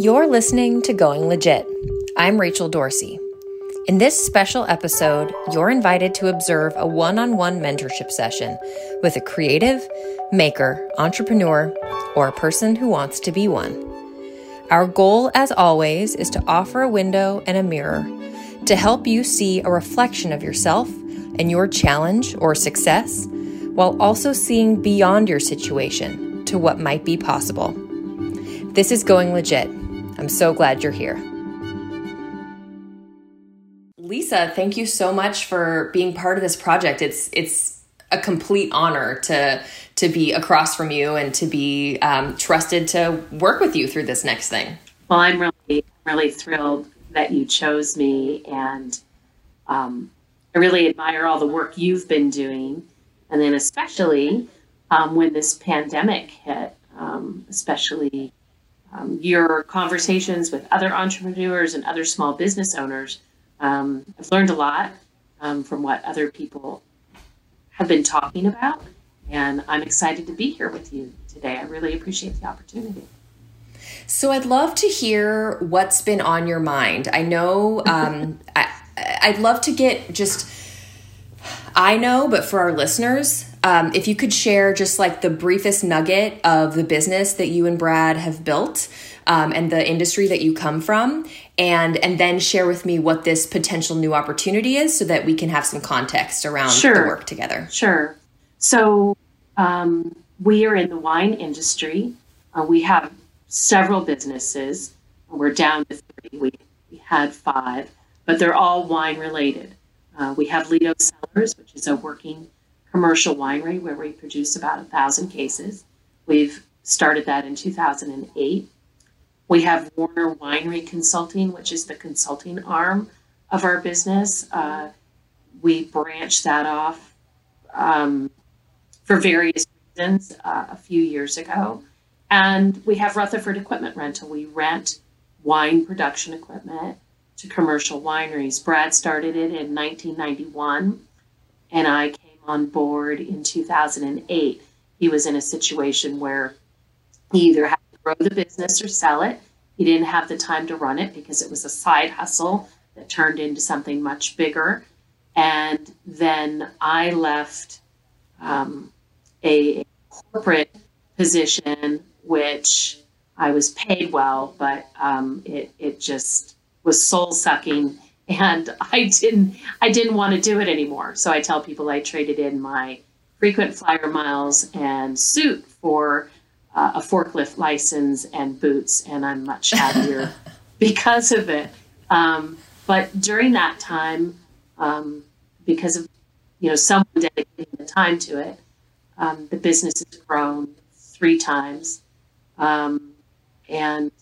You're listening to Going Legit. I'm Rachel Dorsey. In this special episode, you're invited to observe a one on one mentorship session with a creative, maker, entrepreneur, or a person who wants to be one. Our goal, as always, is to offer a window and a mirror to help you see a reflection of yourself and your challenge or success, while also seeing beyond your situation to what might be possible. This is Going Legit. I'm so glad you're here. Lisa, thank you so much for being part of this project. It's it's a complete honor to to be across from you and to be um, trusted to work with you through this next thing. Well, I'm really really thrilled that you chose me, and um, I really admire all the work you've been doing, and then especially um, when this pandemic hit, um, especially um, your conversations with other entrepreneurs and other small business owners. Um, I've learned a lot um, from what other people have been talking about, and I'm excited to be here with you today. I really appreciate the opportunity. So, I'd love to hear what's been on your mind. I know um, I, I'd love to get just, I know, but for our listeners, um, if you could share just like the briefest nugget of the business that you and Brad have built um, and the industry that you come from, and and then share with me what this potential new opportunity is, so that we can have some context around sure. the work together. Sure. So um, we are in the wine industry. Uh, we have several businesses. We're down to three. We, we had five, but they're all wine related. Uh, we have Lido Cellars, which is a working commercial winery where we produce about a thousand cases. We've started that in 2008. We have Warner Winery Consulting, which is the consulting arm of our business. Uh, we branched that off um, for various reasons uh, a few years ago. And we have Rutherford Equipment Rental. We rent wine production equipment to commercial wineries. Brad started it in 1991, and I on board in 2008, he was in a situation where he either had to grow the business or sell it. He didn't have the time to run it because it was a side hustle that turned into something much bigger. And then I left um, a, corporate position, which I was paid well, but um, it, it just was soul sucking and I didn't I didn't want to do it anymore. So I tell people I traded in my frequent flyer miles and suit for uh, a forklift license and boots, and I'm much happier because of it. Um, but during that time, um, because of you know someone dedicating the time to it, um, the business has grown three times, um, and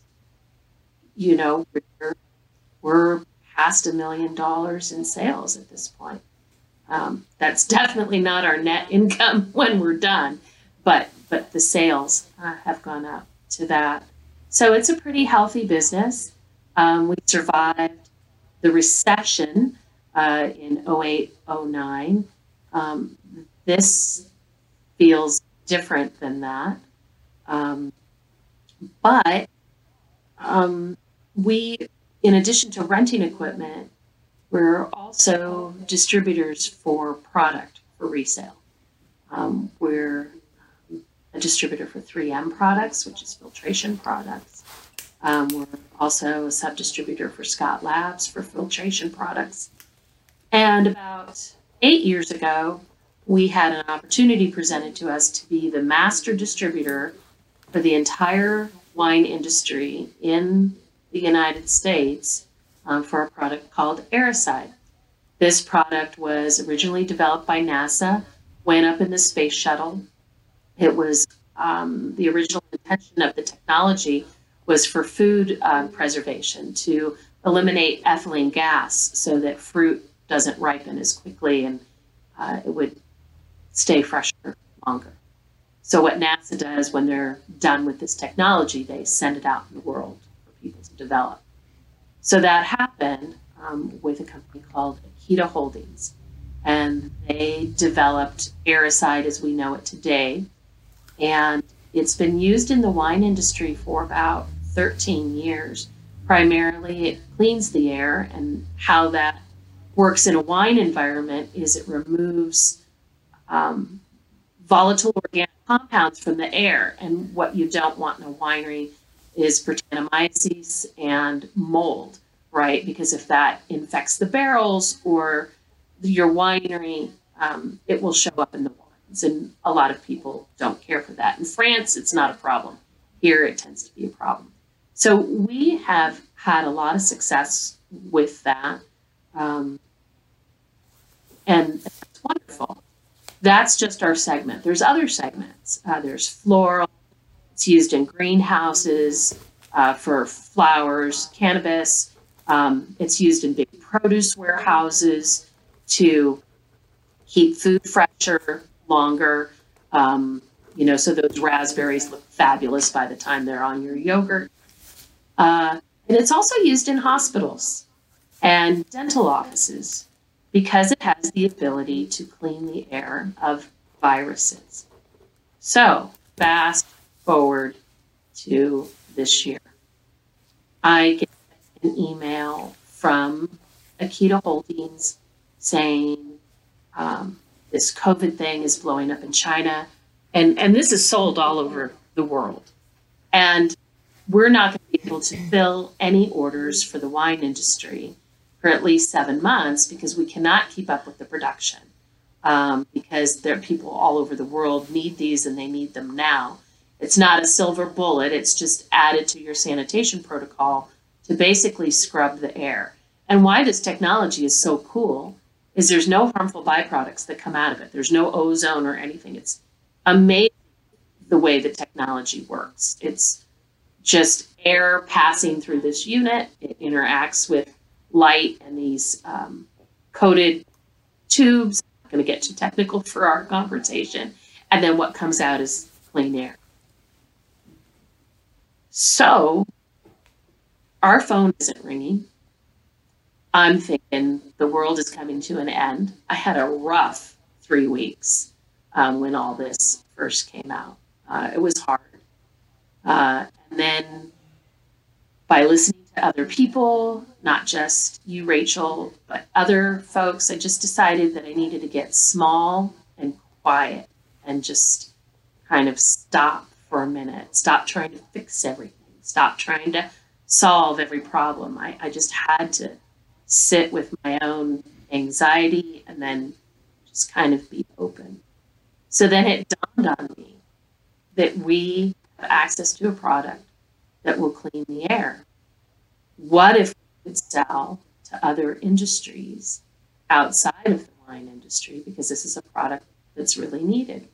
you know we're, we're past a million dollars in sales at this point. Um, that's definitely not our net income when we're done, but but the sales uh, have gone up to that. So it's a pretty healthy business. Um, we survived the recession uh, in 08, 09. Um, this feels different than that. Um, but um, we in addition to renting equipment, we're also distributors for product for resale. Um, we're a distributor for 3M products, which is filtration products. Um, we're also a sub distributor for Scott Labs for filtration products. And about eight years ago, we had an opportunity presented to us to be the master distributor for the entire wine industry in the United States um, for a product called Airocide. This product was originally developed by NASA, went up in the space shuttle. It was um, the original intention of the technology was for food uh, preservation to eliminate ethylene gas so that fruit doesn't ripen as quickly and uh, it would stay fresher longer. So, what NASA does when they're done with this technology, they send it out in the world develop. So that happened um, with a company called Akida Holdings. And they developed Airocide as we know it today. And it's been used in the wine industry for about 13 years. Primarily, it cleans the air, and how that works in a wine environment is it removes um, volatile organic compounds from the air. And what you don't want in a winery is Brettanomyces and mold, right? Because if that infects the barrels or your winery, um, it will show up in the wines. And a lot of people don't care for that. In France, it's not a problem. Here, it tends to be a problem. So we have had a lot of success with that. Um, and it's wonderful. That's just our segment. There's other segments. Uh, there's floral. It's used in greenhouses uh, for flowers, cannabis. Um, it's used in big produce warehouses to keep food fresher longer. Um, you know, so those raspberries look fabulous by the time they're on your yogurt. Uh, and it's also used in hospitals and dental offices because it has the ability to clean the air of viruses. So, fast forward to this year. I get an email from Akida Holdings saying um, this COVID thing is blowing up in China, and, and this is sold all over the world. And we're not going to be able to fill any orders for the wine industry for at least seven months because we cannot keep up with the production. Um, because there are people all over the world need these and they need them now. It's not a silver bullet, it's just added to your sanitation protocol to basically scrub the air. And why this technology is so cool is there's no harmful byproducts that come out of it. There's no ozone or anything. It's amazing the way the technology works. It's just air passing through this unit. It interacts with light and these um, coated tubes. I'm not going to get too technical for our conversation. And then what comes out is clean air. So our phone isn't ringing. I'm thinking the world is coming to an end. I had a rough three weeks um, when all this first came out. Uh, it was hard. Uh, and then by listening to other people, not just you, Rachel, but other folks. I just decided that I needed to get small and quiet and just kind of stop for a minute, stop trying to fix everything, stop trying to solve every problem. I, I just had to sit with my own anxiety and then just kind of be open. So then it dawned on me that we have access to a product that will clean the air. What if we could sell to other industries outside of the wine industry because this is a product that's really needed?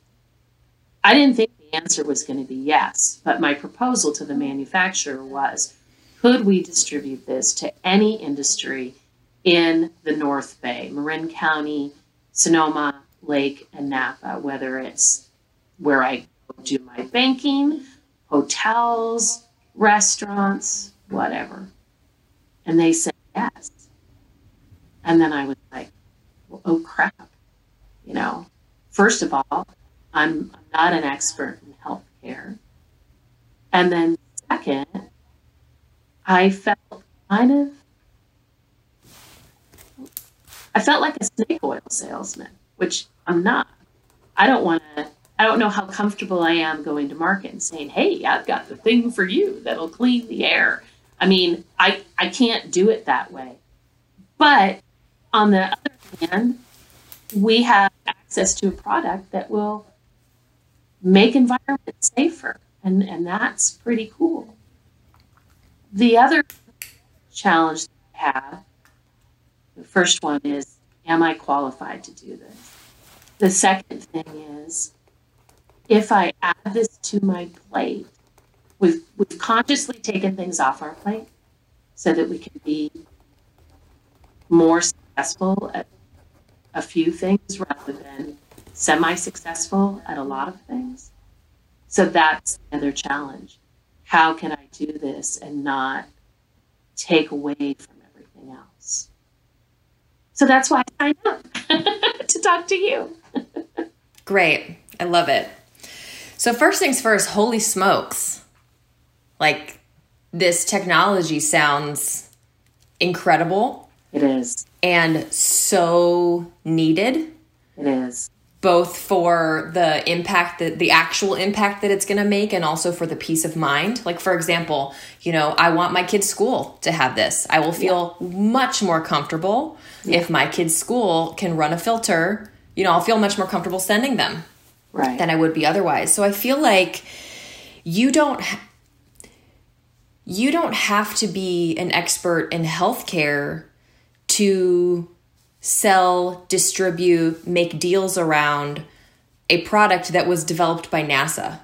I didn't think answer was going to be yes, but my proposal to the manufacturer was could we distribute this to any industry in the North Bay, Marin County, Sonoma, Lake, and Napa, whether it's where I do my banking, hotels, restaurants, whatever. And they said yes. And then I was like, well, oh crap. You know, first of all, I'm, I'm not an expert in. And then second, I felt kind of, I felt like a snake oil salesman, which I'm not. I don't want to I don't know how comfortable I am going to market and saying, "Hey, I've got the thing for you that'll clean the air." I mean, I I can't do it that way. But on the other hand, we have access to a product that will make environment safer, and and that's pretty cool. The other challenge I have, the first one is, am I qualified to do this? The second thing is, if I add this to my plate, we've, we've consciously taken things off our plate so that we can be more successful at a few things rather than semi successful at a lot of things. So that's another challenge. How can I do this and not take away from everything else? So that's why I signed up to talk to you. Great. I love it. So, first things first, holy smokes. Like, this technology sounds incredible. It is. And so needed. It is. Both for the impact that the actual impact that it's going to make and also for the peace of mind. Like, for example, you know, I want my kid's school to have this. I will feel yeah. much more comfortable yeah. if my kid's school can run a filter. You know, I'll feel much more comfortable sending them right. than I would be otherwise. So I feel like you don't you don't have to be an expert in healthcare to sell, distribute, make deals around a product that was developed by NASA.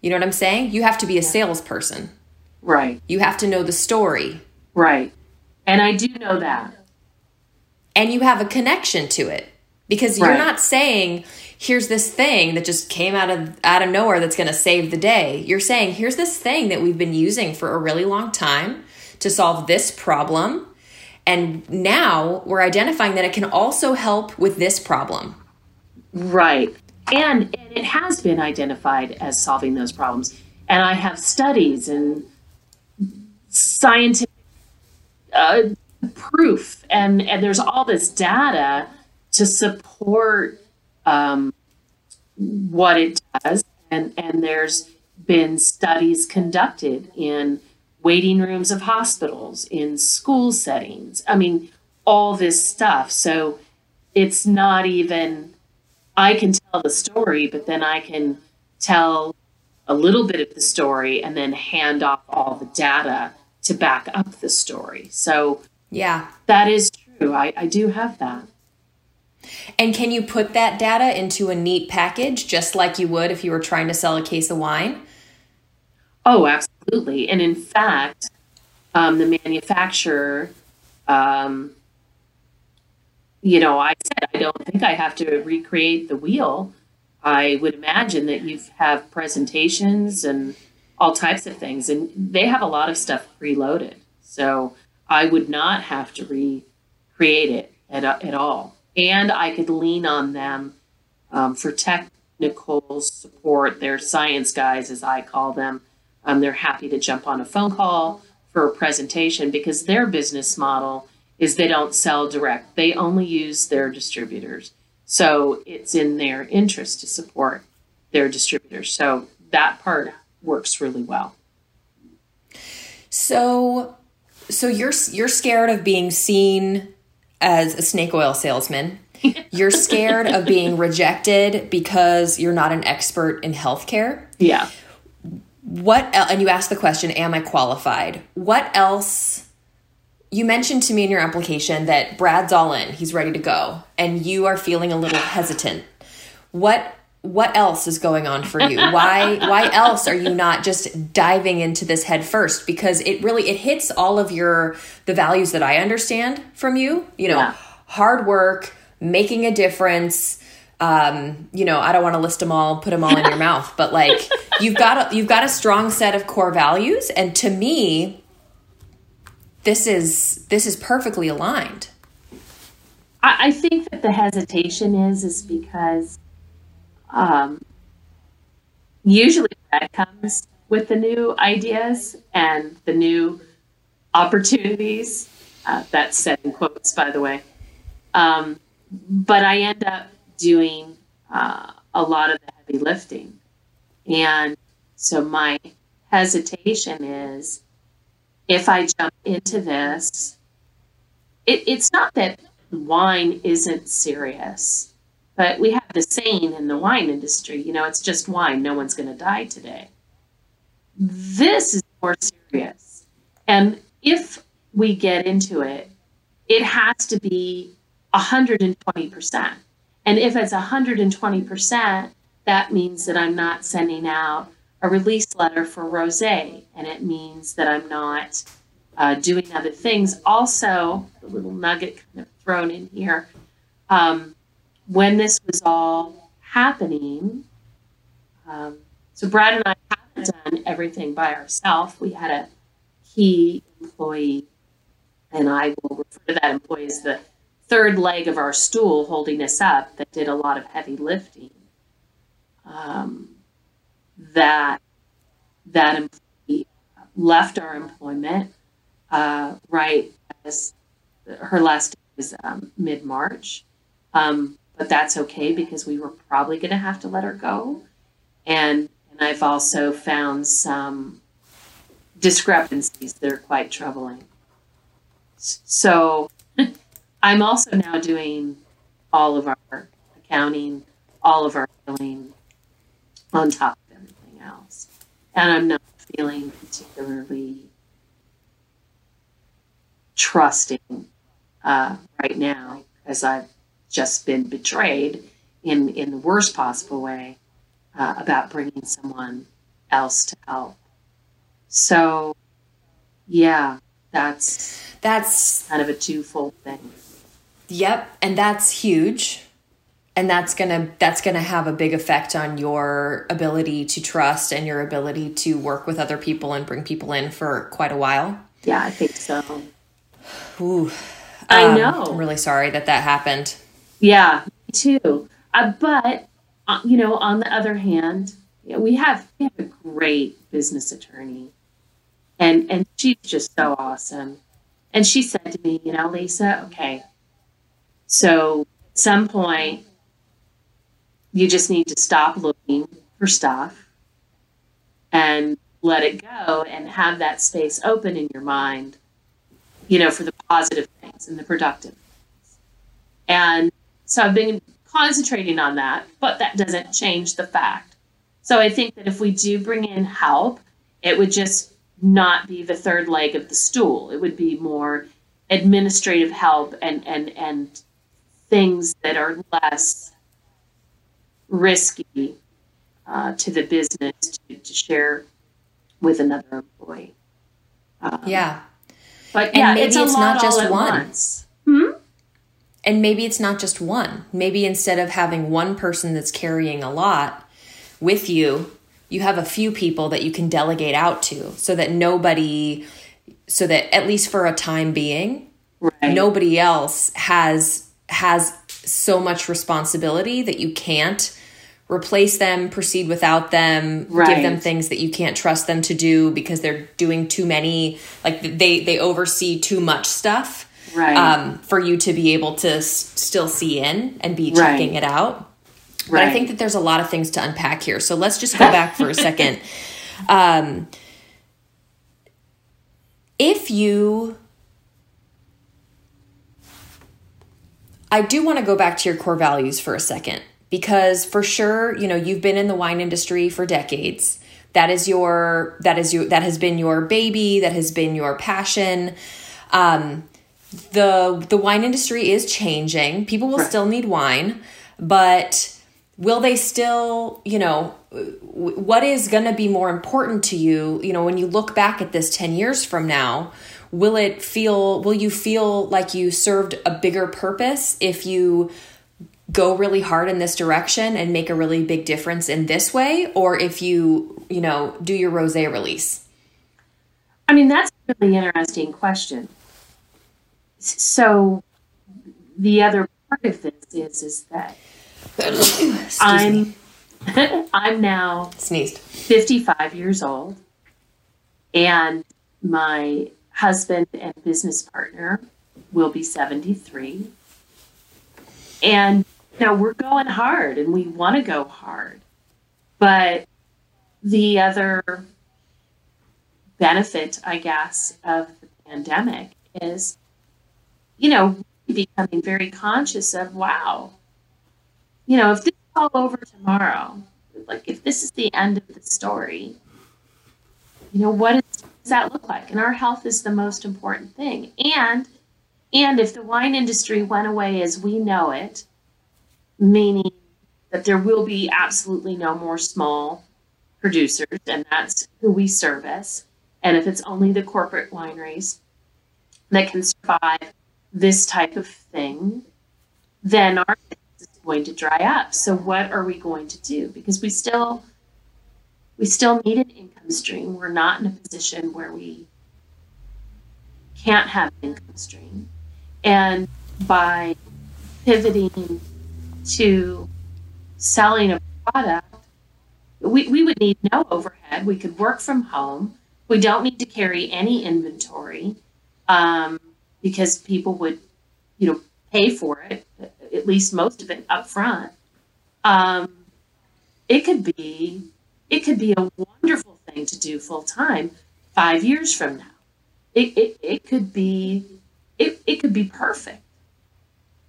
You know what I'm saying? You have to be a salesperson. Right. You have to know the story. Right. And I do know that. And you have a connection to it because you're not saying here's this thing that just came out of out of nowhere that's going to save the day. You're saying here's this thing that we've been using for a really long time to solve this problem. And now we're identifying that it can also help with this problem. Right. And, and it has been identified as solving those problems. And I have studies and scientific uh, proof, and, and there's all this data to support um, what it does. And, and there's been studies conducted in waiting rooms of hospitals, in school settings. I mean, all this stuff. So it's not even, I can tell the story, but then I can tell a little bit of the story and then hand off all the data to back up the story. So, yeah, that is true. I, I do have that. And can you put that data into a neat package just like you would if you were trying to sell a case of wine? Oh, absolutely. And in fact, um, the manufacturer, um, you know, I said, I don't think I have to recreate the wheel. I would imagine that you have presentations and all types of things, and they have a lot of stuff preloaded. So I would not have to recreate it at, at all and I could lean on them um, for technical support. They're science guys, as I call them. Um, they're happy to jump on a phone call for a presentation because their business model is they don't sell direct, they only use their distributors. So it's in their interest to support their distributors. So that part works really well. So so you're you're scared of being seen as a snake oil salesman. You're scared of being rejected because you're not an expert in healthcare. Yeah. What else, and you asked the question, am I qualified? What else you mentioned to me in your application that Brad's all in, he's ready to go, and you are feeling a little hesitant. What what else is going on for you why why else are you not just diving into this head first because it really it hits all of your the values that i understand from you you know yeah. hard work making a difference um, you know i don't want to list them all put them all in your mouth but like you've got a, you've got a strong set of core values and to me this is this is perfectly aligned I, I think that the hesitation is is because um, usually that comes with the new ideas and the new opportunities. Uh, that's said in quotes, by the way. Um, but I end up doing uh, a lot of the heavy lifting. And so my hesitation is if I jump into this, it, it's not that wine isn't serious. But we have the saying in the wine industry, you know, it's just wine. No one's going to die today. This is more serious. And if we get into it, it has to be 120%. And if it's 120%, that means that I'm not sending out a release letter for rose, and it means that I'm not uh, doing other things. Also, the little nugget kind of thrown in here. Um, when this was all happening, um, so Brad and I haven't done everything by ourselves. We had a key employee, and I will refer to that employee as the third leg of our stool holding us up that did a lot of heavy lifting. Um, that that left our employment uh, right as her last day was um, mid March. Um, but that's okay because we were probably going to have to let her go. And, and I've also found some discrepancies that are quite troubling. So I'm also now doing all of our accounting, all of our billing on top of everything else. And I'm not feeling particularly trusting uh, right now as I've just been betrayed in, in the worst possible way uh, about bringing someone else to help. So, yeah, that's that's kind of a twofold thing. Yep, and that's huge. And that's going to that's going to have a big effect on your ability to trust and your ability to work with other people and bring people in for quite a while. Yeah, I think so. Ooh. I Um, know. I'm really sorry that that happened. Yeah, me too. Uh, but uh, you know, on the other hand, you know, we have we have a great business attorney, and and she's just so awesome. And she said to me, you know, Lisa, okay, so at some point, you just need to stop looking for stuff and let it go, and have that space open in your mind, you know, for the positive things and the productive. things. And so I've been concentrating on that, but that doesn't change the fact. So I think that if we do bring in help, it would just not be the third leg of the stool. It would be more administrative help and and and things that are less risky uh, to the business to, to share with another employee. Um, Yeah. but And yeah, maybe it's, it's not just one. once. Hmm? And maybe it's not just one. Maybe instead of having one person that's carrying a lot with you, you have a few people that you can delegate out to so that nobody, so that at least for a time being, Right. nobody else has has so much responsibility that you can't replace them proceed without them give them things that you can't trust them to do because they're doing too many like they they oversee too much stuff Right. um, for you to be able to s- still see in and be Right. checking it out. But i think that there's a lot of things to unpack here. So let's just go back for a second. Um, if you I do want to go back to your core values for a second because for sure, you know, you've been in the wine industry for decades. That is your that is your that has been your baby, that has been your passion. Um the the wine industry is changing. People will Right. still need wine, but will they still, you know, what is going to be more important to you, you know, when you look back at this 10 years from now, will it feel will you feel like you served a bigger purpose if you go really hard in this direction and make a really big difference in this way or if you, you know, do your rosé release? I mean, that's a really interesting question. So, the other part of this is is that I'm. I'm now Sneezed. 55 years old, and my husband and business partner will be 73. And know, we're going hard and we want to go hard. But the other benefit, I guess, of the pandemic is, you know, becoming very conscious of, wow, you know, if this is all over tomorrow, like if this is the end of the story, you know, what, does that look like? And our health is the most important thing. And and if the wine industry went away as we know it, meaning that there will be absolutely no more small producers, and that's who we service. And if it's only the corporate wineries that can survive this type of thing, then our is going to dry up. So what are we going to do? Because we still we still need an income stream. We're not in a position where we can't have an income stream. And by pivoting to selling a product, we, we would need no overhead. We could work from home. We don't need to carry any inventory um, because people would, you know, pay for it, at least most of it up front. Um, it could be it could be a wonderful thing to do full time five years from now. It, it, it could be it, it could be perfect.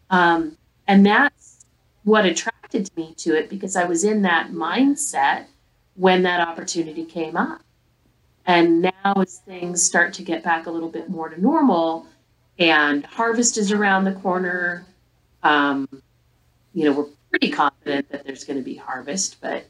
Um, and that's what attracted me to it because I was in that mindset when that opportunity came up. And now, as things start to get back a little bit more to normal, and harvest is around the corner, um, you know, we're pretty confident that there's going to be harvest, but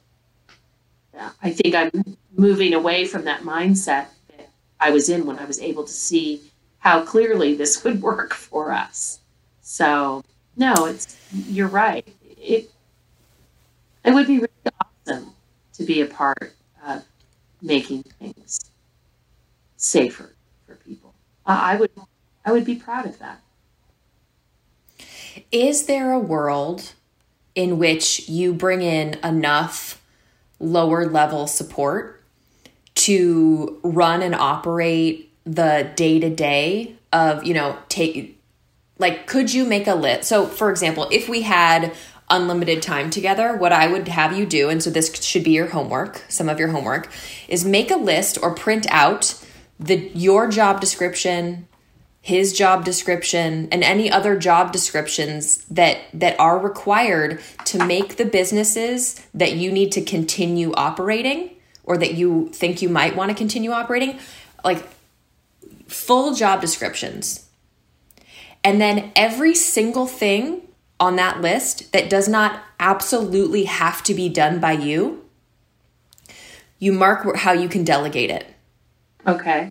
I think I'm moving away from that mindset that I was in when I was able to see how clearly this would work for us. So, no, it's you're right. It it would be really awesome to be a part of making things safer for people. Uh, I would I would be proud of that. Is there a world in which you bring in enough lower level support to run and operate the day to day of, you know, take like could you make a list? So for example, if we had unlimited time together, what I would have you do, and so this should be your homework, some of your homework, is make a list or print out the your job description, his job description and any other job descriptions that that are required to make the businesses that you need to continue operating or that you think you might want to continue operating like full job descriptions. And then every single thing on that list that does not absolutely have to be done by you you mark how you can delegate it. Okay.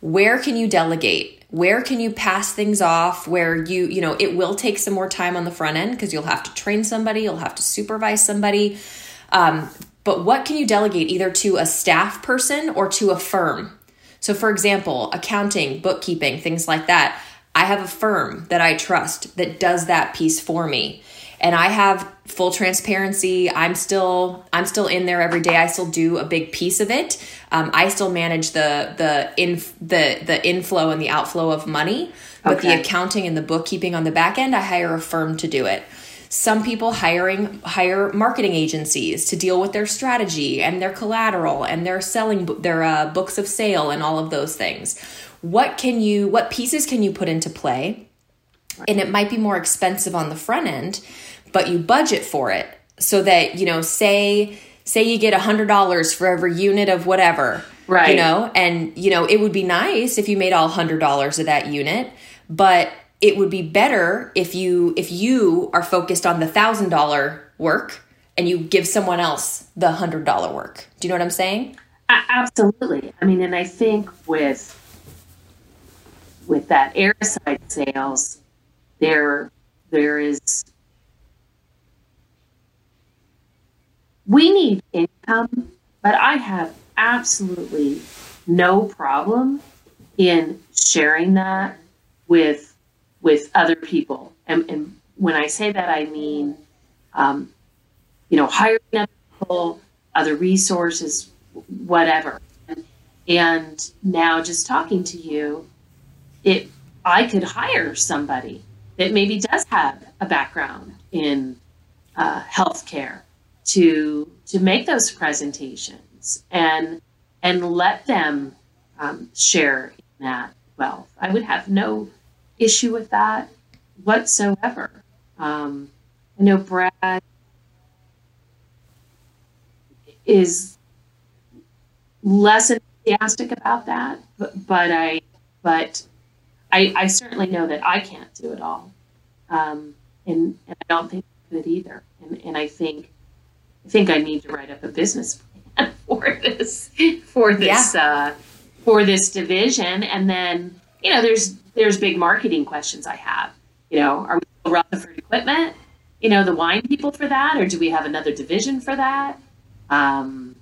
Where can you delegate where can you pass things off where you you know it will take some more time on the front end because you'll have to train somebody you'll have to supervise somebody. Um, but what can you delegate either to a staff person or to a firm? So for example accounting bookkeeping things like that. I have a firm that i trust that does that piece for me and I have full transparency. I'm still I'm still in there every day. I still do a big piece of it. Um, I still manage the the in the the inflow and the outflow of money, but okay. the accounting and the bookkeeping on the back end, I hire a firm to do it. Some people hiring hire marketing agencies to deal with their strategy and their collateral and their selling their uh, books of sale and all of those things. What can you what pieces can you put into play? And it might be more expensive on the front end, but you budget for it so that you know say say you get a hundred dollars for every unit of whatever right. you know and you know it would be nice if you made all hundred dollars of that unit but it would be better if you if you are focused on the thousand dollar work and you give someone else the hundred dollar work. Do you know what i'm saying? Absolutely. I mean and i think with with that Airocide sales there there is we need income, but I have absolutely no problem in sharing that with with other people. And, and when I say that, I mean, um, you know, hiring other people, other resources, whatever. And, now, just talking to you, it I could hire somebody that maybe does have a background in uh, healthcare to to make those presentations and and let them um, share in that wealth. I would have no issue with that whatsoever. Um, I know Brad is less enthusiastic about that, but, but I but I, I certainly know that I can't do it all, um, and, and I don't think I could either. And, and I think I think I need to write up a business plan for this for this yeah. uh, for this division. And then you know, there's there's big marketing questions I have. You know, are we still Rutherford Equipment? You know, the wine people for that, or do we have another division for that? Um,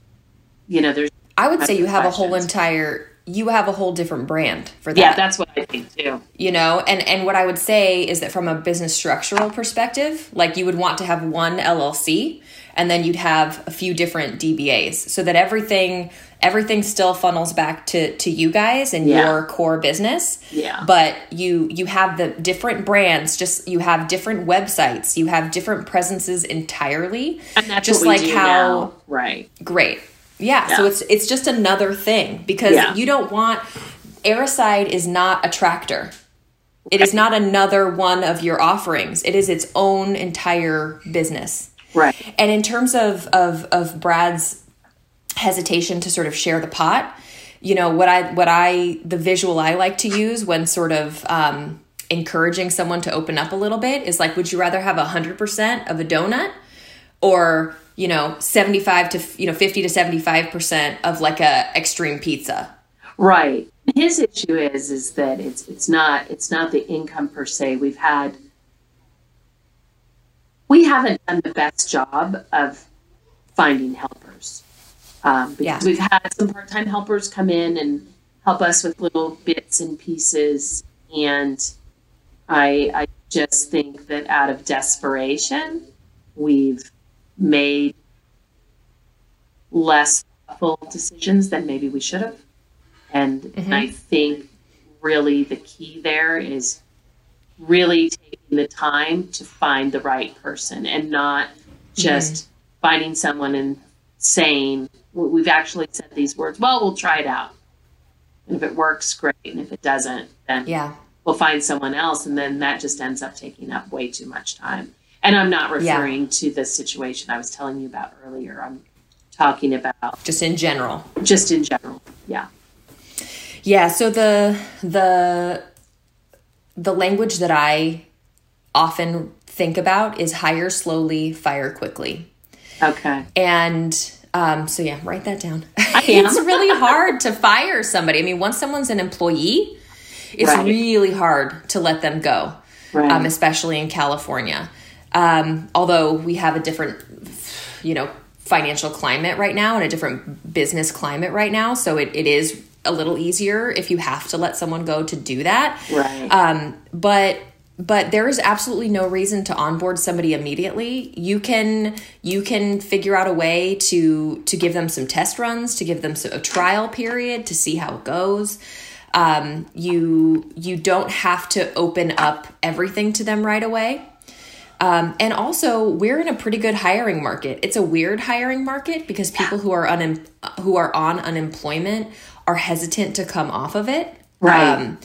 you know, there's. I would say you have questions. a whole entire you have a whole different brand for that. Yeah, that's what I think too. You know, and and what I would say is that from a business structural perspective, like you would want to have one LLC and then you'd have a few different DBAs so that everything everything still funnels back to to you guys and Yeah. your core business Yeah. but you you have the different brands just you have different websites you have different presences entirely and that's just like how now. right. great yeah, so it's it's just another thing because Yeah. you don't want Airocide is not a tractor it is not another one of your offerings it is its own entire business Right. and in terms of of of Brad's hesitation to sort of share the pot, you know what I what I the visual I like to use when sort of um, encouraging someone to open up a little bit is like, would you rather have hundred percent of a donut, or you know seventy five to you know fifty to seventy five percent of like a extreme pizza? Right. His issue is is that it's it's not it's not the income per se. We've had we haven't done the best job of finding helpers um, because Yeah. we've had some part time helpers come in and help us with little bits and pieces, and I I just think that out of desperation, we've made less thoughtful decisions than maybe we should have. And Mhm. I think really the key there is really the time to find the right person and not just mm-hmm. finding someone and saying, well, we've actually said these words, well, we'll try it out. And if it works, great. And if it doesn't, then Yeah, we'll find someone else. And then that just ends up taking up way too much time. And I'm not Yeah. referring to the situation I was telling you about earlier. I'm talking about just in general. just in general. Yeah. Yeah, so the the the language that I often think about is hire slowly, fire quickly. Okay. And um, so yeah, write that down. it's really hard to fire somebody. I mean, once someone's an employee, it's Right. really hard to let them go, Right. um, especially in California. Um, although we have a different, you know, financial climate right now and a different business climate right now, so it, it is a little easier if you have to let someone go to do that. Right. Um, but but there is absolutely no reason to onboard somebody immediately. You can you can figure out a way to to give them some test runs, to give them a trial period to see how it goes. Um, you you don't have to open up everything to them right away. Um, and also, we're in a pretty good hiring market. It's a weird hiring market because people who are unem- who are on unemployment are hesitant to come off of it. Right. Um,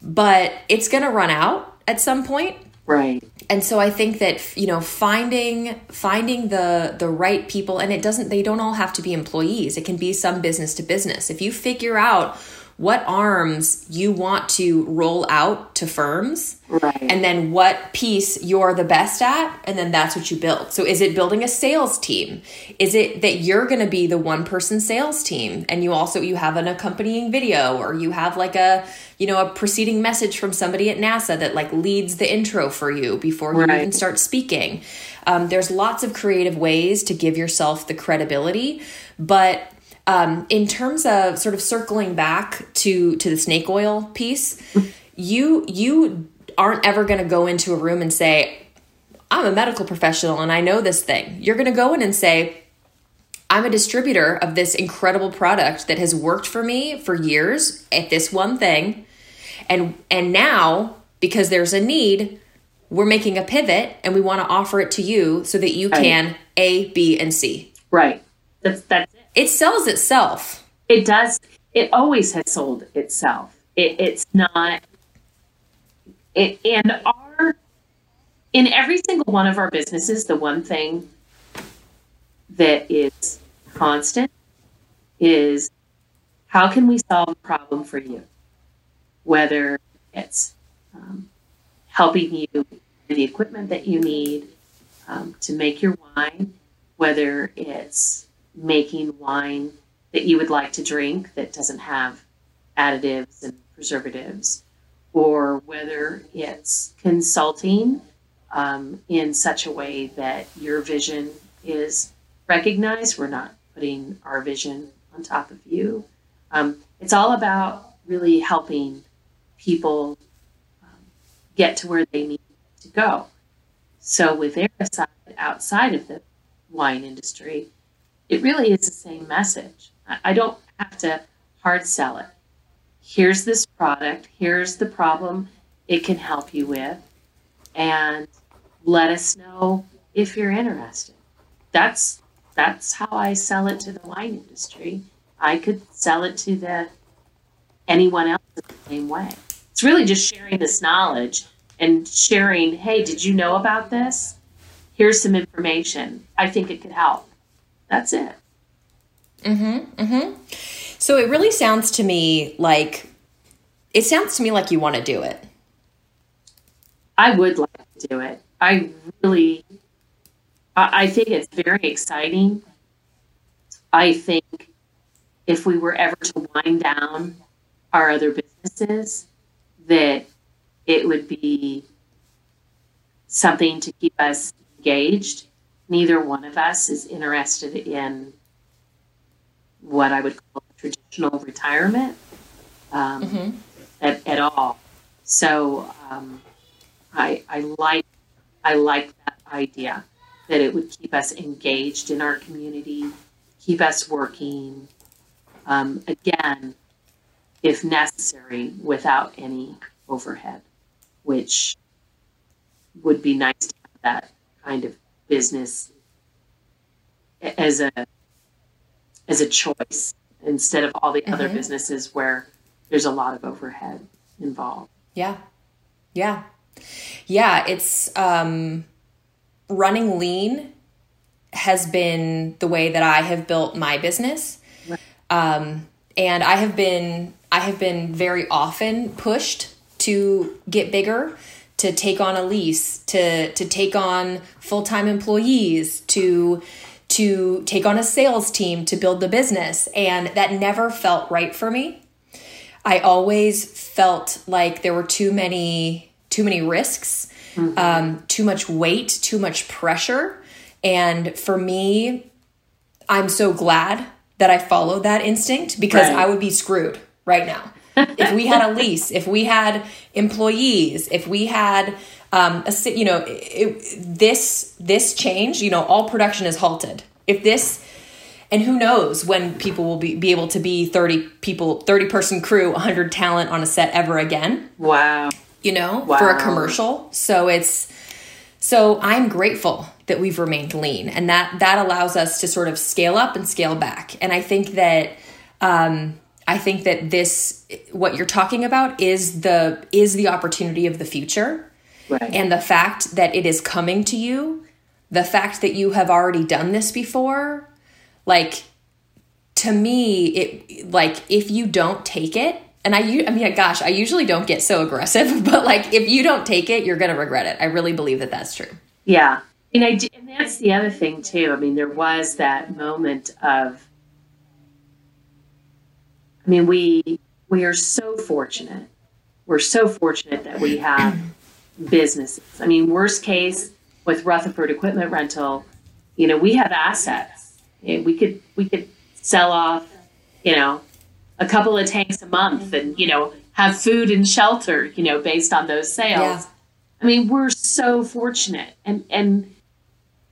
but it's going to run out at some point. Right. and so i think that you know finding finding the the right people and it doesn't they don't all have to be employees. It can be some business to business. If you figure out what arms you want to roll out to firms Right. and then what piece you're the best at and then that's what you build. So is it building a sales team? Is it that you're going to be the one person sales team and you also you have an accompanying video or you have like a you know a preceding message from somebody at nasa that like leads the intro for you before you even start speaking? Um, there's lots of creative ways to give yourself the credibility but um, in terms of sort of circling back to to the snake oil piece you you aren't ever going to go into a room and say i'm a medical professional and i know this thing you're going to go in and say i'm a distributor of this incredible product that has worked for me for years at this one thing and and now because there's a need we're making a pivot and we want to offer it to you so that you Right. can a b and c Right. That's that's it. sells itself It does. It always has sold itself. It, it's not. It and our in every single one of our businesses, the one thing that is constant is how can we solve a problem for you? Whether it's um, helping you the equipment that you need um, to make your wine, whether it's making wine that you would like to drink that doesn't have additives and preservatives, or whether it's consulting um, in such a way that your vision is recognized. We're not putting our vision on top of you. Um, it's all about really helping people um, get to where they need to go. So with Airocide outside of the wine industry, it really is the same message. I don't have to hard sell it. Here's this product. Here's the problem it can help you with. And let us know if you're interested. That's that's how I sell it to the wine industry. I could sell it to the anyone else the same way. It's really just sharing this knowledge and sharing, hey, did you know about this? Here's some information. I think it could help. That's it. Mm-hmm. Mm-hmm. So it really sounds to me like it sounds to me like you want to do it. I would like to do it. I really I think it's very exciting. I think if we were ever to wind down our other businesses, that it would be something to keep us engaged. Neither one of us is interested in what I would call traditional retirement um, mm-hmm. at, at all. So um, I, I like I like that idea that it would keep us engaged in our community, keep us working. Um, again, if necessary, without any overhead, which would be nice to have that kind of business as a as a choice instead of all the mm-hmm. other businesses where there's a lot of overhead involved. Yeah. Yeah. Yeah, it's um running lean has been the way that I have built my business. Um, and I have been I have been very often pushed to get bigger, to take on a lease, to to take on full-time employees, to to take on a sales team to build the business, and that never felt right for me. I always felt like there were too many too many risks mm-hmm. um, too much weight, too much pressure. And for me, I'm so glad that I followed that instinct because right. I would be screwed right now. If we had a lease, if we had employees, if we had um, a you know it, this this change, you know, all production is halted. If this and who knows when people will be, be able to be 30 people 30 person crew 100 talent on a set ever again wow you know, wow. for a commercial. So it's so I'm grateful that we've remained lean and that that allows us to sort of scale up and scale back. And I think that um I think that this what you're talking about is the is the opportunity of the future. Right. And the fact that it is coming to you, the fact that you have already done this before, like to me it like if you don't take it and I, I mean, gosh, I usually don't get so aggressive, but like if you don't take it, you're going to regret it. I really believe that that's true. Yeah. And I, and that's the other thing too. I mean, there was that moment of, I mean, we, we are so fortunate. We're so fortunate that we have businesses. I mean, worst case with Rutherford Equipment Rental, you know, we have assets. We could, we could sell off, you know, a couple of tanks a month and, you know, have food and shelter, you know, based on those sales. Yeah. I mean, we're so fortunate. And and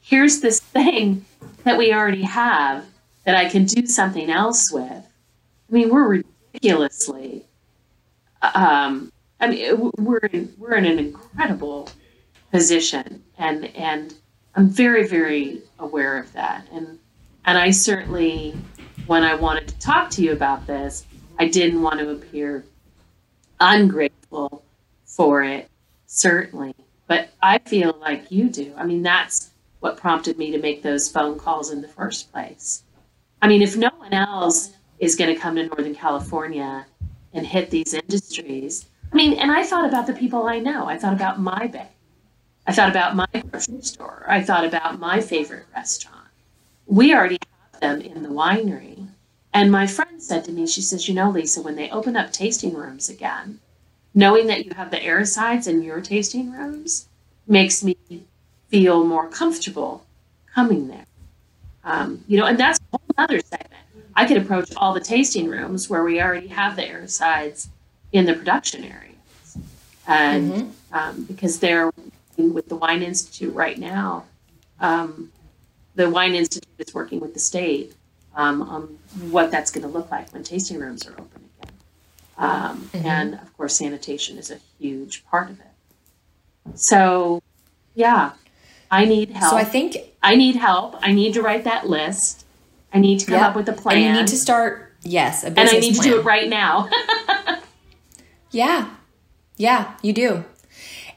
here's this thing that we already have that I can do something else with. I mean, we're ridiculously um I mean, we're in, we're in an incredible position, and and I'm very very aware of that, and and I certainly when I wanted to talk to you about this, I didn't want to appear ungrateful for it, certainly. But I feel like you do. I mean, that's what prompted me to make those phone calls in the first place. I mean, if no one else is going to come to Northern California and hit these industries, I mean, and I thought about the people I know. I thought about my bay. I thought about my grocery store. I thought about my favorite restaurant. We already have them in the winery. And my friend said to me, she says, You know, Lisa, when they open up tasting rooms again, knowing that you have the Airocides in your tasting rooms makes me feel more comfortable coming there. Um, you know, and that's a whole other segment. I could approach all the tasting rooms where we already have the Airocides in the production areas. And mm-hmm. um, because they're with the Wine Institute right now, um, the Wine Institute is working with the state um, on what that's going to look like when tasting rooms are open again. Um, mm-hmm. And of course, sanitation is a huge part of it. So, yeah, I need help. So I think I need help. I need to write that list. I need to come yep. up with a plan. And you need to start, yes, and I need plan. to do it right now. yeah, yeah, you do.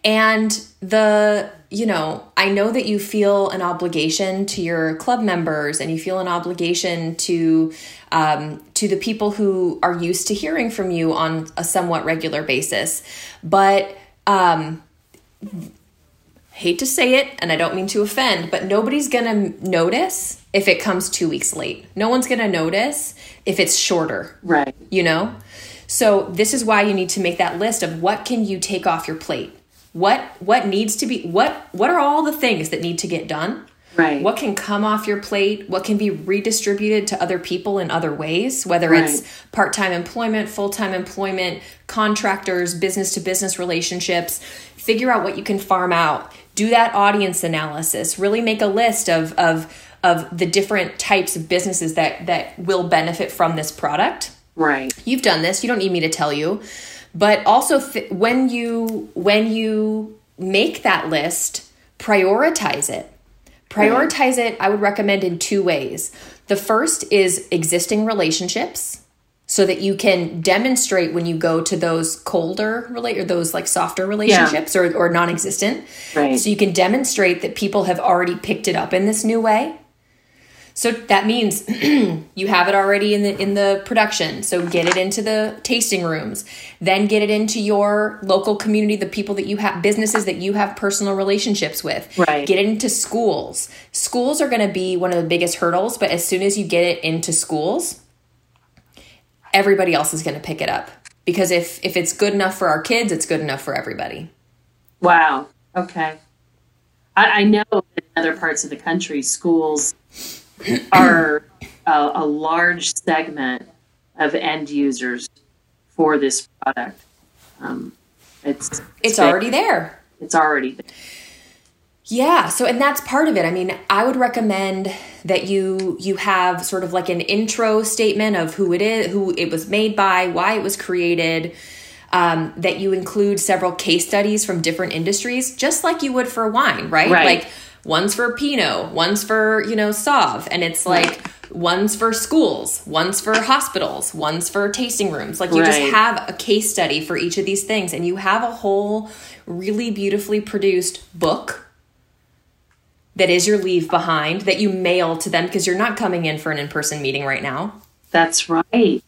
And the, you know, I know that you feel an obligation to your club members and you feel an obligation to um, to the people who are used to hearing from you on a somewhat regular basis. But um, hate to say it, and I don't mean to offend, but nobody's gonna notice if it comes two weeks late. No one's gonna notice if it's shorter. Right. You know? So this is why you need to make that list of what can you take off your plate what what needs to be what what are all the things that need to get done right what can come off your plate what can be redistributed to other people in other ways whether right. it's part-time employment full-time employment contractors business to business relationships figure out what you can farm out do that audience analysis. Really make a list of of of the different types of businesses that that will benefit from this product. Right. You've done this. You don't need me to tell you. But also th- when you when you make that list prioritize it. Prioritize it i would recommend in two ways. The first is existing relationships so that you can demonstrate when you go to those colder relate or those like softer relationships yeah. or, or non-existent right. so you can demonstrate that people have already picked it up in this new way so that means you have it already in the in the production. So get it into the tasting rooms. Then get it into your local community, the people that you have businesses that you have personal relationships with. Right. Get it into schools. Schools are going to be one of the biggest hurdles, but as soon as you get it into schools, everybody else is going to pick it up. Because if if it's good enough for our kids, it's good enough for everybody. Wow. Okay. I, I know in other parts of the country, schools are a, a large segment of end users for this product. Um, it's it's, it's already there. It's already there. Yeah, so and that's part of it. I mean, I would recommend that you you have sort of like an intro statement of who it is, who it was made by, why it was created. Um, that you include several case studies from different industries, just like you would for wine, right? right. Like one's for Pinot, one's for, you know, Sauv. And it's like one's for schools, one's for hospitals, one's for tasting rooms. Like you right. just have a case study for each of these things and you have a whole really beautifully produced book that is your leave behind that you mail to them because you're not coming in for an in-person meeting right now. That's right.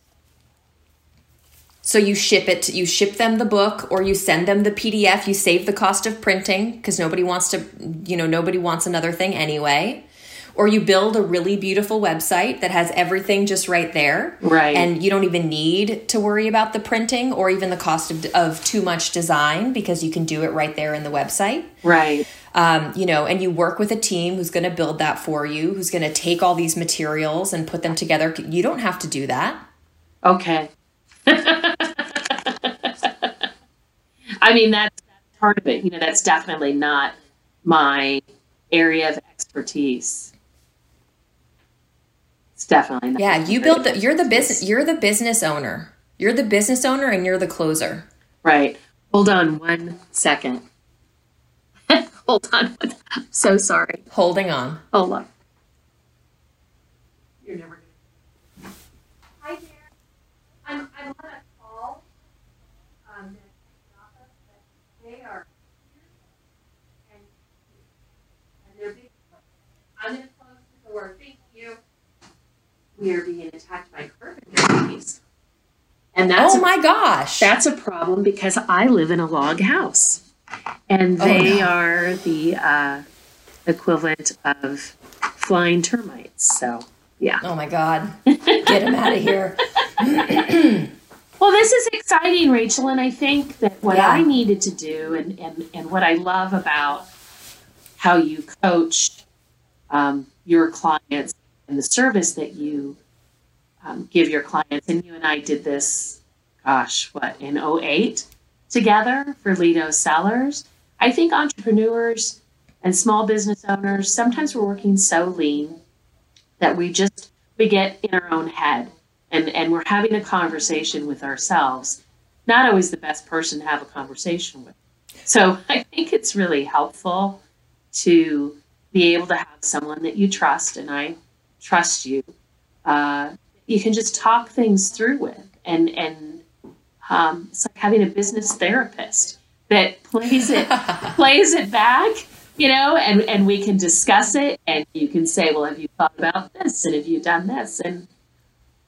So you ship it, you ship them the book or you send them the PDF. You save the cost of printing because nobody wants to, you know, nobody wants another thing anyway. Or you build a really beautiful website that has everything just right there. Right. And you don't even need to worry about the printing or even the cost of, of too much design because you can do it right there in the website. Right. Um, you know, and you work with a team who's going to build that for you, who's going to take all these materials and put them together. You don't have to do that. Okay. I mean, that's, that's part of it. You know, that's definitely not my area of expertise. It's definitely not. Yeah, you built the. You're the business. You're the business owner. You're the business owner, and you're the closer. Right. Hold on one second. Hold on. I'm so sorry. Holding on. Hold on. You're never. Hi there. I'm. I'm on a call. Um, they are and, and they're being, I'm going to close the door. Thank you. We are being attacked by carpenter bees. And that's oh my a, gosh. That's a problem because I live in a log house. And oh, they oh, no. are the uh, equivalent of flying termites. So, yeah. Oh my God. Get them out of here. Well, this is exciting, Rachel, and I think that what yeah. I needed to do, and, and, and what I love about how you coach um, your clients and the service that you um, give your clients, and you and I did this, gosh, what, in 08 together for Lido Cellars. I think entrepreneurs and small business owners, sometimes we're working so lean that we just we get in our own head and, and we're having a conversation with ourselves, not always the best person to have a conversation with. So I think it's really helpful to be able to have someone that you trust, and I trust you. Uh, you can just talk things through with, and and um, it's like having a business therapist that plays it plays it back, you know, and and we can discuss it, and you can say, well, have you thought about this, and have you done this, and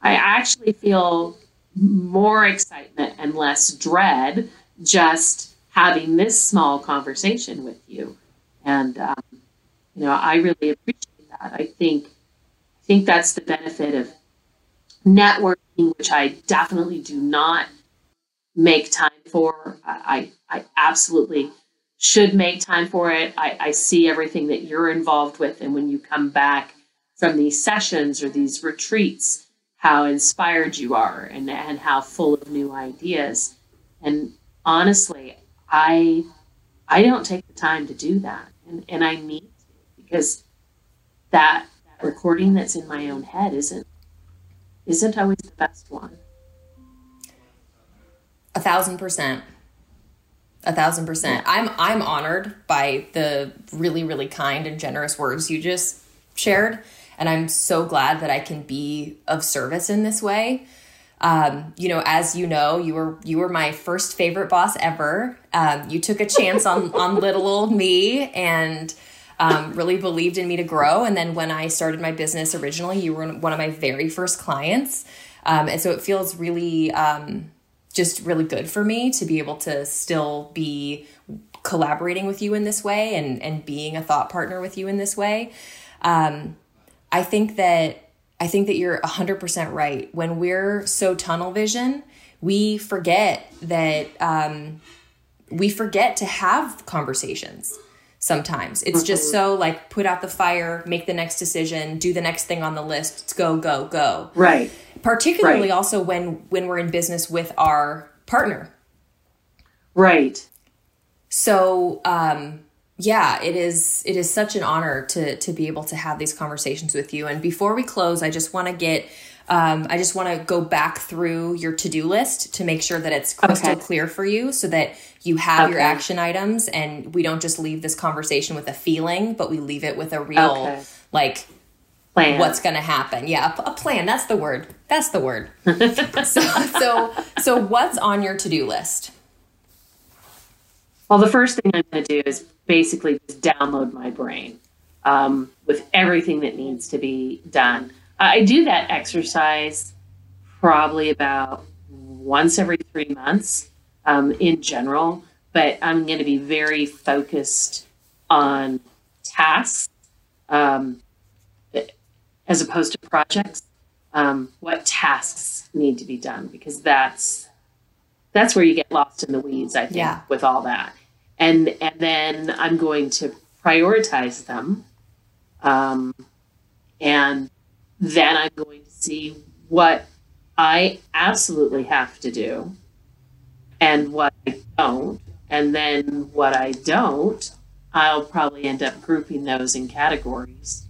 I actually feel more excitement and less dread just having this small conversation with you, and um, you know, I really appreciate that. I think think that's the benefit of networking, which I definitely do not make time for. I, I absolutely should make time for it. I, I see everything that you're involved with. And when you come back from these sessions or these retreats, how inspired you are and, and how full of new ideas. And honestly, I I don't take the time to do that. And, and I need to because that, that recording that's in my own head isn't isn't always the best one. A thousand percent. A thousand percent. I'm I'm honored by the really really kind and generous words you just shared, and I'm so glad that I can be of service in this way. Um, you know, as you know, you were you were my first favorite boss ever. Um, you took a chance on on little old me and um, really believed in me to grow. And then when I started my business originally, you were one of my very first clients, um, and so it feels really um, just really good for me to be able to still be collaborating with you in this way and and being a thought partner with you in this way. Um, I think that I think that you're 100% right. When we're so tunnel vision, we forget that um, we forget to have conversations sometimes. It's just so like put out the fire, make the next decision, do the next thing on the list, go go go. Right particularly right. also when when we're in business with our partner right so um yeah it is it is such an honor to to be able to have these conversations with you and before we close i just want to get um, I just want to go back through your to do list to make sure that it's crystal okay. clear for you so that you have okay. your action items and we don't just leave this conversation with a feeling, but we leave it with a real, okay. like, plan. what's going to happen. Yeah, a, a, plan. That's the word. That's the word. so, so, so what's on your to-do list? Well, the first thing I'm going to do is basically just download my brain um, with everything that needs to be done. I do that exercise probably about once every three months um, in general, but I'm going to be very focused on tasks um, as opposed to projects, um, what tasks need to be done because that's that's where you get lost in the weeds. I think yeah. with all that, and and then I'm going to prioritize them, um, and then I'm going to see what I absolutely have to do, and what I don't, and then what I don't. I'll probably end up grouping those in categories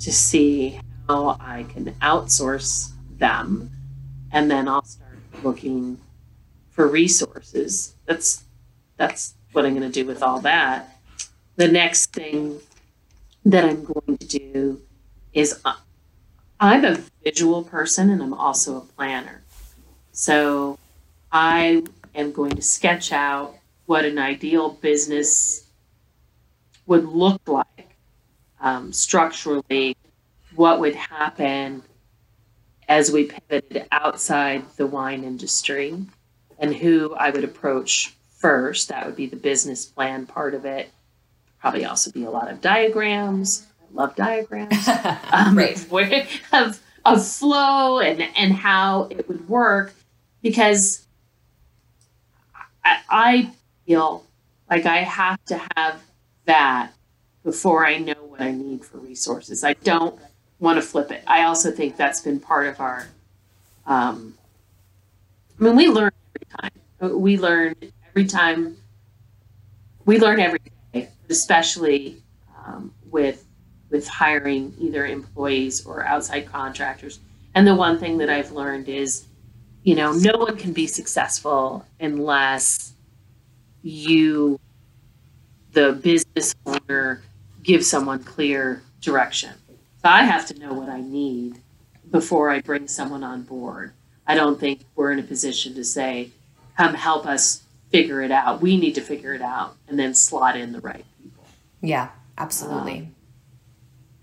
to see how I can outsource them, and then I'll start looking for resources. That's that's what I'm going to do with all that. The next thing that I'm going to do is uh, I'm a visual person and I'm also a planner. So I am going to sketch out what an ideal business would look like um, structurally, what would happen as we pivoted outside the wine industry and who I would approach first. That would be the business plan part of it. Probably also be a lot of diagrams. Love diagrams. um, right. of, of flow and, and how it would work because I, I feel like I have to have that before I know what I need for resources. I don't want to flip it. I also think that's been part of our. Um, I mean, we learn every time. We learn every time. We learn every day, especially um, with with hiring either employees or outside contractors. And the one thing that I've learned is, you know, no one can be successful unless you, the business owner, give someone clear direction. So I have to know what I need before I bring someone on board. I don't think we're in a position to say, come help us figure it out. We need to figure it out and then slot in the right people. Yeah, absolutely. Um,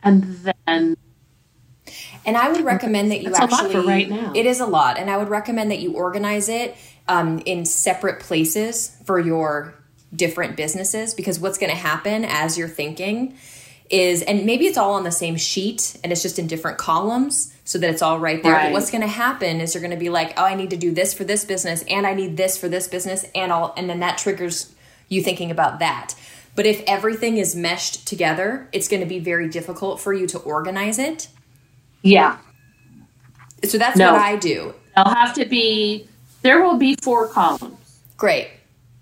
and then and I would recommend that you That's actually right now. It is a lot, and I would recommend that you organize it um, in separate places for your different businesses because what's going to happen as you're thinking is, and maybe it's all on the same sheet and it's just in different columns so that it's all right there. Right. But what's going to happen is you're going to be like, oh, I need to do this for this business, and I need this for this business, and all, and then that triggers you thinking about that. But if everything is meshed together, it's going to be very difficult for you to organize it. Yeah. So that's No. what I do. I'll have to be, there will be four columns, Great.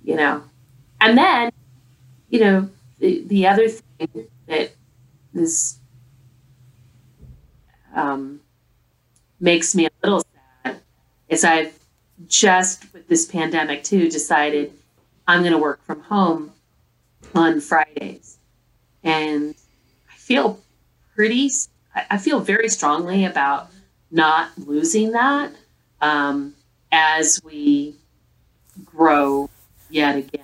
you know. And then, you know, the, the other thing that is, um, makes me a little sad is I've just, with this pandemic too, decided I'm going to work from home on Fridays. And I feel pretty, I feel very strongly about not losing that um, as we grow yet again.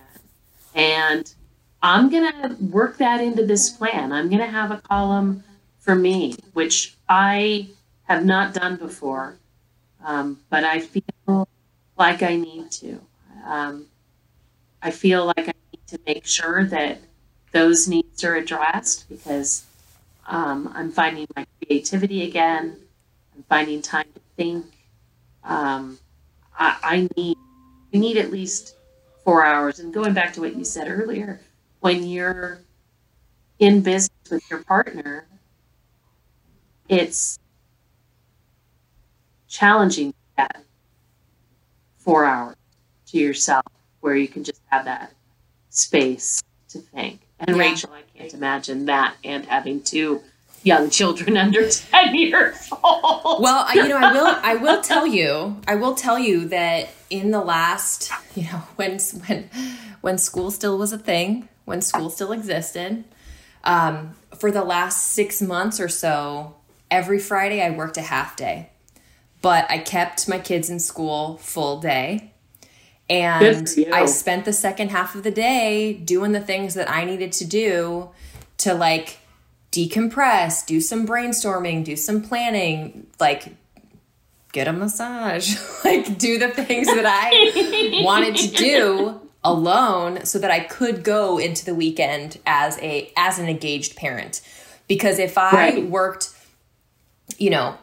And I'm going to work that into this plan. I'm going to have a column for me, which I have not done before, um, but I feel like I need to. Um, I feel like I to make sure that those needs are addressed because um, I'm finding my creativity again. I'm finding time to think. Um, I, I need I need at least four hours. And going back to what you said earlier, when you're in business with your partner, it's challenging get four hours to yourself where you can just have that space to think. And Yeah. Rachel, I can't imagine that and having two young children under 10 years old. Well, I- you know, I will. I will tell you. I will tell you that in the last, you know, when when when school still was a thing, when school still existed, um, for the last six months or so, every Friday I worked a half day, but I kept my kids in school full day. And Good for you. I spent the second half of the day doing the things that I needed to do to like decompress, do some brainstorming, do some planning, like get a massage, like do the things that I wanted to do alone so that I could go into the weekend as a as an engaged parent. Because if I Right. worked, you know,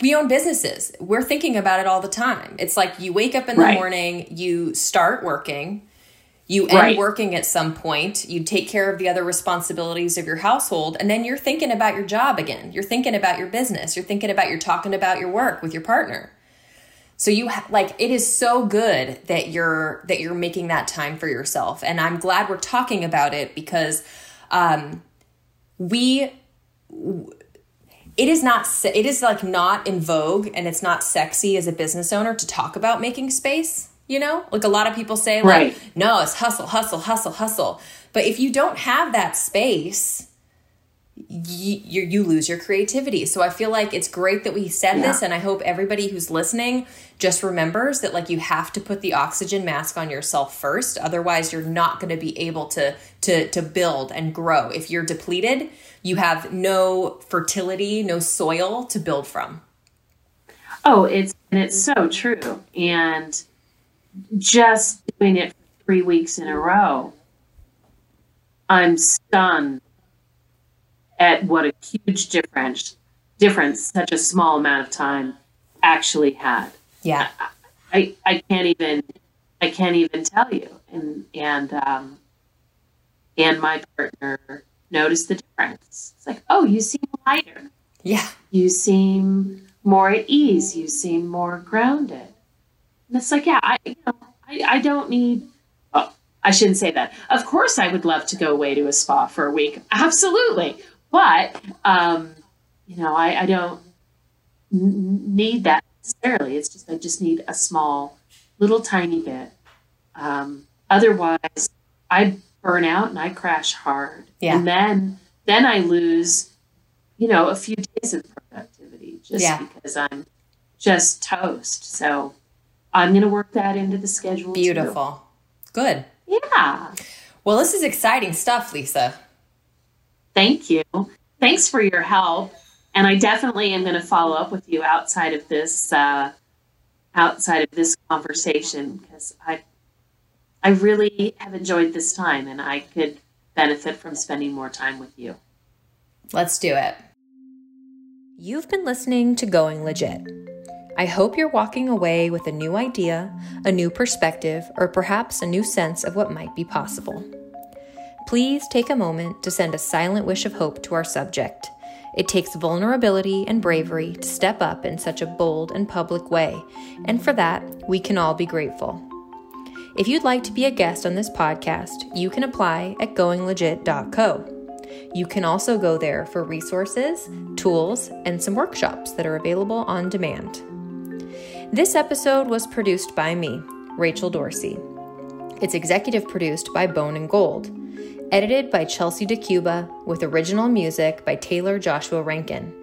we own businesses. We're thinking about it all the time. It's like you wake up in the Right. morning, you start working, you end Right. working at some point, you take care of the other responsibilities of your household, and then you're thinking about your job again. You're thinking about your business. You're thinking about you're talking about your work with your partner. So you ha- like it is so good that you're that you're making that time for yourself, and I'm glad we're talking about it because um, we it is not it is like not in vogue and it's not sexy as a business owner to talk about making space you know? Like a lot of people say like Right. no it's hustle hustle hustle hustle. But if you don't have that space you, you you lose your creativity. So i feel like it's great that we said Yeah. this and i hope everybody who's listening just remembers that like you have to put the oxygen mask on yourself first. Otherwise you're not going to be able to to to build and grow. If you're depleted you have no fertility no soil to build from Oh, it's and it's so true. And just doing it for three weeks in a row, I'm stunned at what a huge difference difference such a small amount of time actually had. yeah I, I can't even I can't even tell you. And and um and my partner noticed the difference. It's like, oh, you seem lighter. Yeah. You seem more at ease. You seem more grounded. And it's like yeah i you know i, I don't need oh i shouldn't say that. Of course i would love to go away to a spa for a week. Absolutely. But um, you know, I, I don't n- need that necessarily. It's just I just need a small, little tiny bit. Um, otherwise, I burn out and I crash hard, Yeah. and then then I lose, you know, a few days of productivity just Yeah. because I'm just toast. So I'm going to work that into the schedule. too. Beautiful. Good. Yeah. Well, this is exciting stuff, Lisa. Thank you. Thanks for your help. And I definitely am going to follow up with you outside of this uh, outside of this conversation because I I really have enjoyed this time and I could benefit from spending more time with you. Let's do it. You've been listening to Going Legit. I hope you're walking away with a new idea, a new perspective, or perhaps a new sense of what might be possible. Please take a moment to send a silent wish of hope to our subject. It takes vulnerability and bravery to step up in such a bold and public way, and for that, we can all be grateful. If you'd like to be a guest on this podcast, you can apply at goinglegit.co. You can also go there for resources, tools, and some workshops that are available on demand. This episode was produced by me, Rachel Dorsey. It's executive produced by Bone and Gold, edited by Chelsea DeCuba, with original music by Taylor Joshua Rankin.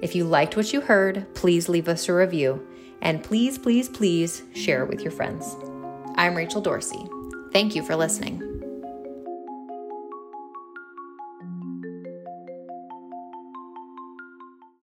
If you liked what you heard, please leave us a review, and please, please, please share it with your friends. I'm Rachel Dorsey. Thank you for listening.